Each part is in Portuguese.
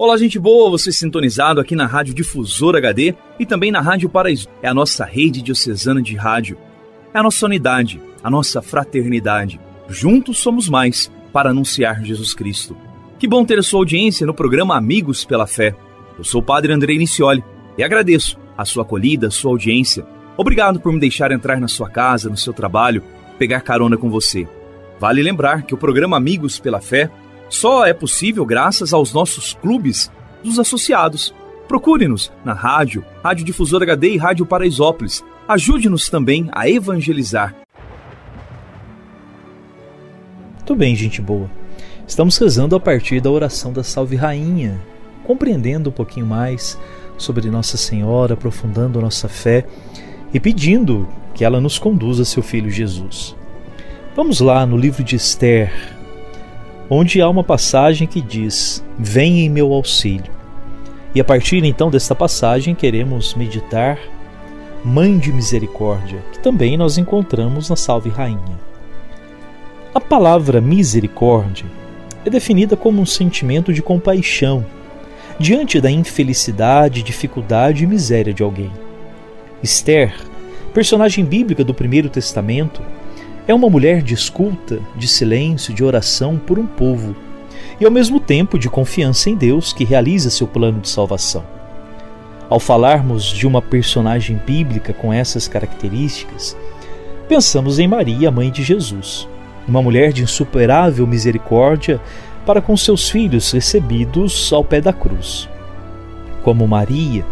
Olá, gente boa, você sintonizado aqui na Rádio Difusora HD e também na Rádio Paraíso. É a nossa rede diocesana de rádio. É a nossa unidade, a nossa fraternidade. Juntos somos mais para anunciar Jesus Cristo. Que bom ter a sua audiência no programa Amigos pela Fé. Eu sou o Padre Andrei Nicioli e agradeço a sua acolhida, a sua audiência. Obrigado por me deixar entrar na sua casa, no seu trabalho, pegar carona com você. Vale lembrar que o programa Amigos pela Fé só é possível graças aos nossos clubes dos associados. Procure-nos na rádio, Rádio Difusora HD e Rádio Paraisópolis. Ajude-nos também a evangelizar. Muito bem, gente boa. Estamos rezando a partir da oração da Salve Rainha, compreendendo um pouquinho mais sobre Nossa Senhora, aprofundando a nossa fé e pedindo que ela nos conduza a seu Filho Jesus. Vamos lá no livro de Esther, onde há uma passagem que diz: Vem em meu auxílio. E a partir então desta passagem queremos meditar Mãe de Misericórdia, que também nós encontramos na Salve Rainha. A palavra misericórdia é definida como um sentimento de compaixão diante da infelicidade, dificuldade e miséria de alguém. Esther, personagem bíblica do Primeiro Testamento, é uma mulher de escuta, de silêncio, de oração por um povo e ao mesmo tempo de confiança em Deus que realiza seu plano de salvação. Ao falarmos de uma personagem bíblica com essas características, pensamos em Maria, mãe de Jesus, uma mulher de insuperável misericórdia para com seus filhos recebidos ao pé da cruz. Como Maria,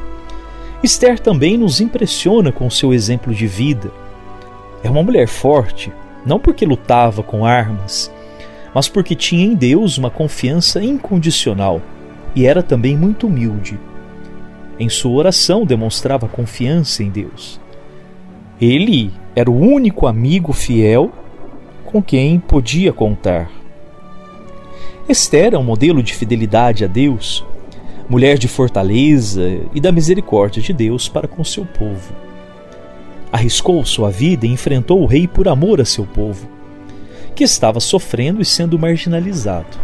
Esther também nos impressiona com seu exemplo de vida. É uma mulher forte, não porque lutava com armas, mas porque tinha em Deus uma confiança incondicional e era também muito humilde. Em sua oração demonstrava confiança em Deus. Ele era o único amigo fiel com quem podia contar. Esther é um modelo de fidelidade a Deus, mulher de fortaleza e da misericórdia de Deus para com seu povo arriscou sua vida e enfrentou o rei por amor a seu povo, que estava sofrendo e sendo marginalizado.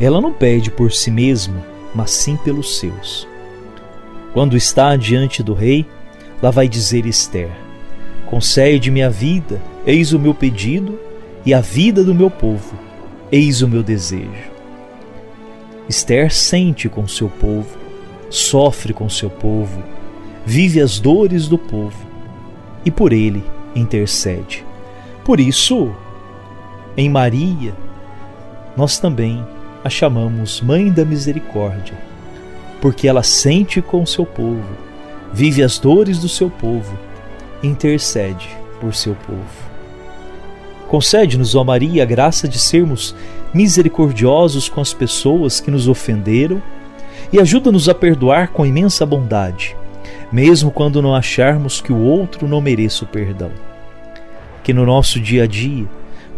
Ela não pede por si mesma, mas sim pelos seus. Quando está diante do rei, lá vai dizer Esther: Concede-me a vida, eis o meu pedido, e a vida do meu povo, eis o meu desejo. Esther sente com seu povo, sofre com seu povo, vive as dores do povo e por ele intercede. Por isso, em Maria, nós também a chamamos Mãe da Misericórdia, porque ela sente com o seu povo, vive as dores do seu povo, intercede por seu povo. Concede-nos, ó Maria, a graça de sermos misericordiosos com as pessoas que nos ofenderam e ajuda-nos a perdoar com imensa bondade mesmo quando não acharmos que o outro não mereça o perdão. Que no nosso dia a dia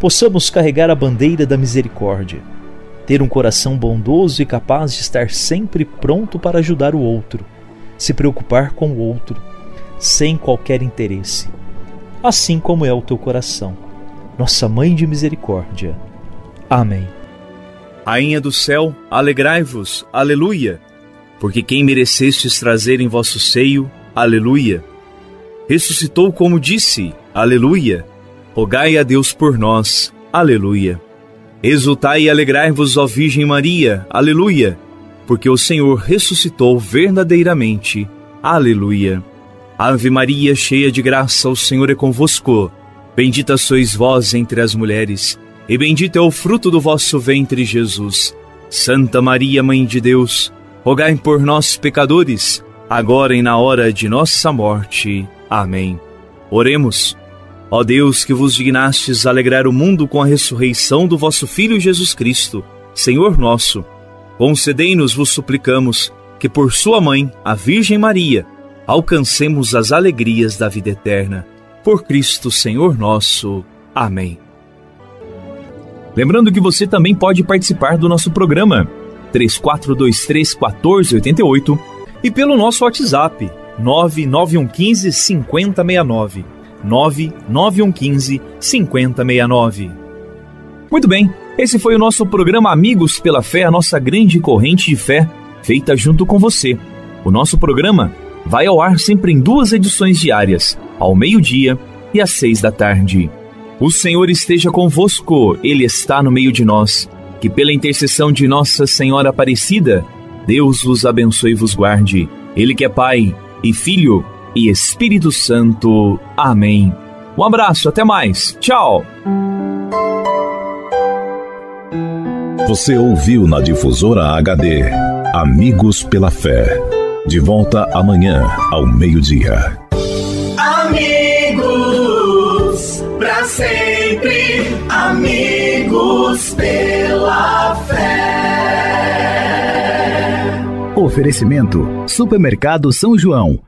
possamos carregar a bandeira da misericórdia, ter um coração bondoso e capaz de estar sempre pronto para ajudar o outro, se preocupar com o outro, sem qualquer interesse, assim como é o teu coração, nossa Mãe de Misericórdia. Amém. Rainha do céu, alegrai-vos, aleluia porque quem merecestes trazer em vosso seio, aleluia. Ressuscitou como disse, aleluia. Rogai a Deus por nós, aleluia. Exultai e alegrai-vos, ó Virgem Maria, aleluia, porque o Senhor ressuscitou verdadeiramente, aleluia. Ave Maria, cheia de graça, o Senhor é convosco. Bendita sois vós entre as mulheres, e bendito é o fruto do vosso ventre, Jesus. Santa Maria, Mãe de Deus, rogai por nós, pecadores, agora e na hora de nossa morte. Amém. Oremos. Ó Deus, que vos dignastes alegrar o mundo com a ressurreição do vosso Filho Jesus Cristo, Senhor nosso, concedei-nos, vos suplicamos, que por sua mãe, a Virgem Maria, alcancemos as alegrias da vida eterna. Por Cristo Senhor nosso. Amém. Lembrando que você também pode participar do nosso programa 3423 1488 e pelo nosso WhatsApp 99115 5069. 99115 5069. Muito bem, esse foi o nosso programa Amigos pela Fé, a nossa grande corrente de fé, feita junto com você. O nosso programa vai ao ar sempre em duas edições diárias, ao meio-dia e às seis da tarde. O Senhor esteja convosco, Ele está no meio de nós. Que pela intercessão de Nossa Senhora Aparecida, Deus vos abençoe e vos guarde. Ele que é Pai e Filho e Espírito Santo. Amém. Um abraço, até mais. Tchau. Você ouviu na difusora HD Amigos pela Fé. De volta amanhã ao meio-dia. Amigos, para sempre. Amigos pela fé. Oferecimento: Supermercado São João.